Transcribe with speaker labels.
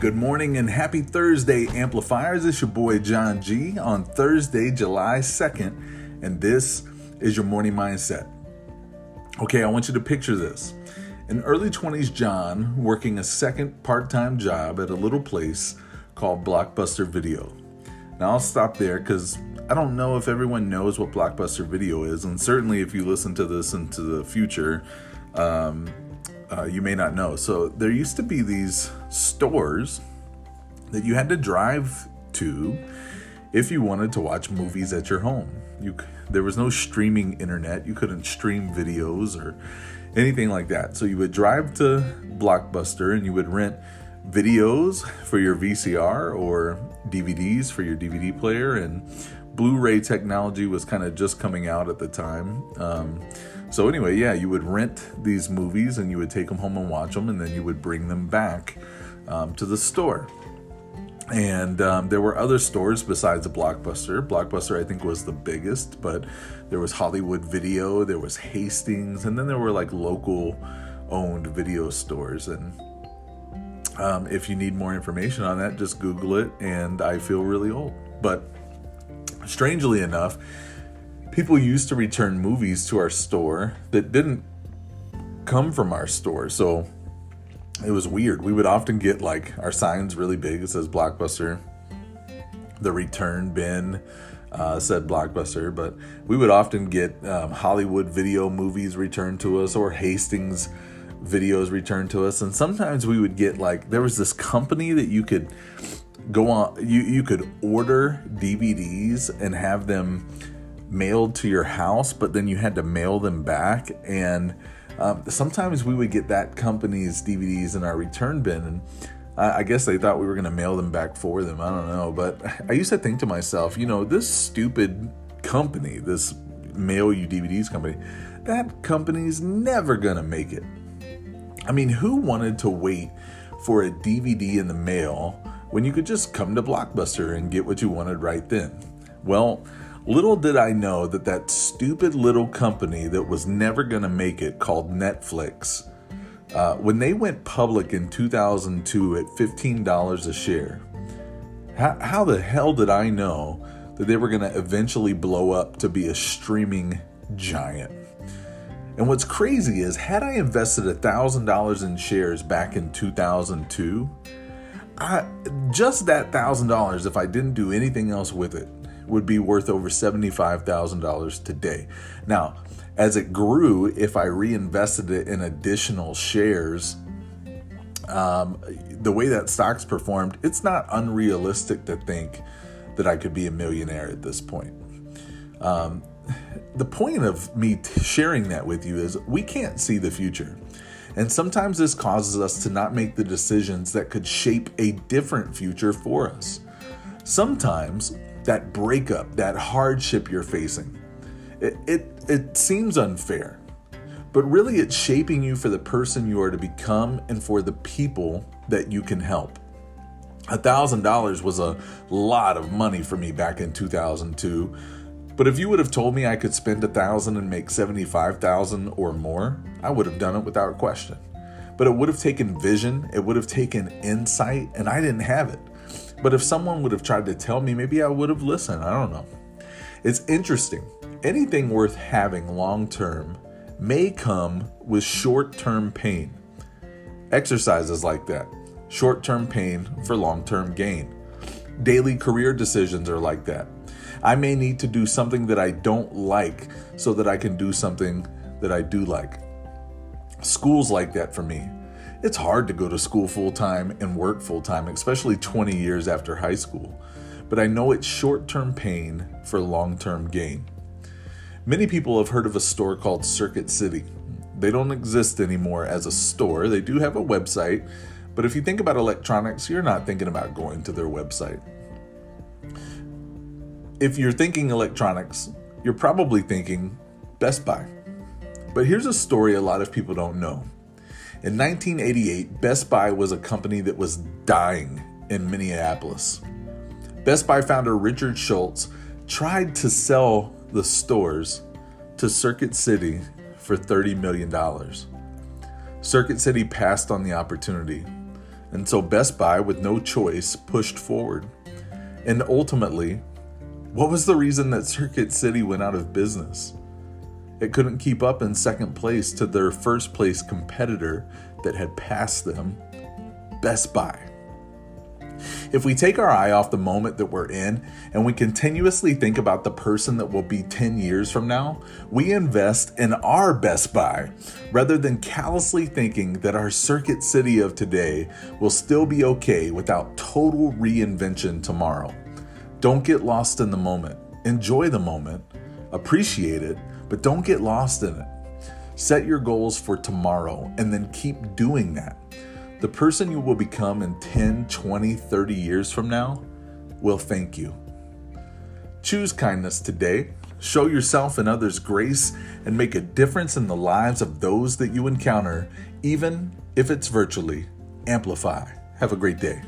Speaker 1: Good morning and happy Thursday, Amplifiers. It's your boy John G on Thursday, July 2nd, and this is your morning mindset. Okay, I want you to picture this. In early 20s, John working a second part time job at a little place called Blockbuster Video. Now, I'll stop there because I don't know if everyone knows what Blockbuster Video is, and certainly if you listen to this into the future, um, uh, you may not know. So there used to be these stores that you had to drive to if you wanted to watch movies at your home. You there was no streaming internet. You couldn't stream videos or anything like that. So you would drive to Blockbuster and you would rent videos for your VCR or DVDs for your DVD player and Blu-ray technology was kind of just coming out at the time. Um, so anyway, yeah, you would rent these movies and you would take them home and watch them, and then you would bring them back um, to the store. And um, there were other stores besides Blockbuster. Blockbuster, I think, was the biggest, but there was Hollywood Video, there was Hastings, and then there were like local owned video stores. And um, if you need more information on that, just Google it. And I feel really old. But strangely enough, people used to return movies to our store that didn't come from our store. So it was weird. We would often get like our signs really big. It says Blockbuster. The return bin uh, said Blockbuster, but we would often get um, Hollywood video movies returned to us or Hastings videos returned to us. And sometimes we would get like, there was this company that you could go on, you, you could order DVDs and have them mailed to your house, but then you had to mail them back. And um, sometimes we would get that company's DVDs in our return bin, and I, I guess they thought we were going to mail them back for them. I don't know. But I used to think to myself, you know, this stupid company, this mail you DVDs company, that company's never going to make it. I mean, who wanted to wait for a DVD in the mail when you could just come to Blockbuster and get what you wanted right then? Well, Little did I know that that stupid little company that was never going to make it called Netflix, uh, when they went public in 2002 at $15 a share, how, how the hell did I know that they were going to eventually blow up to be a streaming giant? And what's crazy is, had I invested $1,000 in shares back in 2002, I, just that $1,000, if I didn't do anything else with it, would be worth over $75,000 today. Now, as it grew, if I reinvested it in additional shares, um, the way that stocks performed, it's not unrealistic to think that I could be a millionaire at this point. Um, the point of me t- sharing that with you is we can't see the future. And sometimes this causes us to not make the decisions that could shape a different future for us. Sometimes that breakup, that hardship you're facing. It, it, it seems unfair, but really it's shaping you for the person you are to become and for the people that you can help. A thousand dollars was a lot of money for me back in 2002. But if you would have told me I could spend a thousand and make 75,000 or more, I would have done it without question. But it would have taken vision, it would have taken insight, and I didn't have it. But if someone would have tried to tell me, maybe I would have listened. I don't know. It's interesting. Anything worth having long term may come with short term pain. Exercises like that short term pain for long term gain. Daily career decisions are like that. I may need to do something that I don't like so that I can do something that I do like. School's like that for me. It's hard to go to school full time and work full time, especially 20 years after high school. But I know it's short term pain for long term gain. Many people have heard of a store called Circuit City. They don't exist anymore as a store, they do have a website, but if you think about electronics, you're not thinking about going to their website. If you're thinking electronics, you're probably thinking Best Buy. But here's a story a lot of people don't know. In 1988, Best Buy was a company that was dying in Minneapolis. Best Buy founder Richard Schulze tried to sell the stores to Circuit City for $30 million. Circuit City passed on the opportunity. And so Best Buy, with no choice, pushed forward. And ultimately, what was the reason that Circuit City went out of business? It couldn't keep up in second place to their first place competitor that had passed them, Best Buy. If we take our eye off the moment that we're in and we continuously think about the person that will be 10 years from now, we invest in our Best Buy rather than callously thinking that our Circuit City of today will still be okay without total reinvention tomorrow. Don't get lost in the moment. Enjoy the moment, appreciate it, but don't get lost in it. Set your goals for tomorrow and then keep doing that. The person you will become in 10, 20, 30 years from now will thank you. Choose kindness today. Show yourself and others grace and make a difference in the lives of those that you encounter, even if it's virtually. Amplify. Have a great day.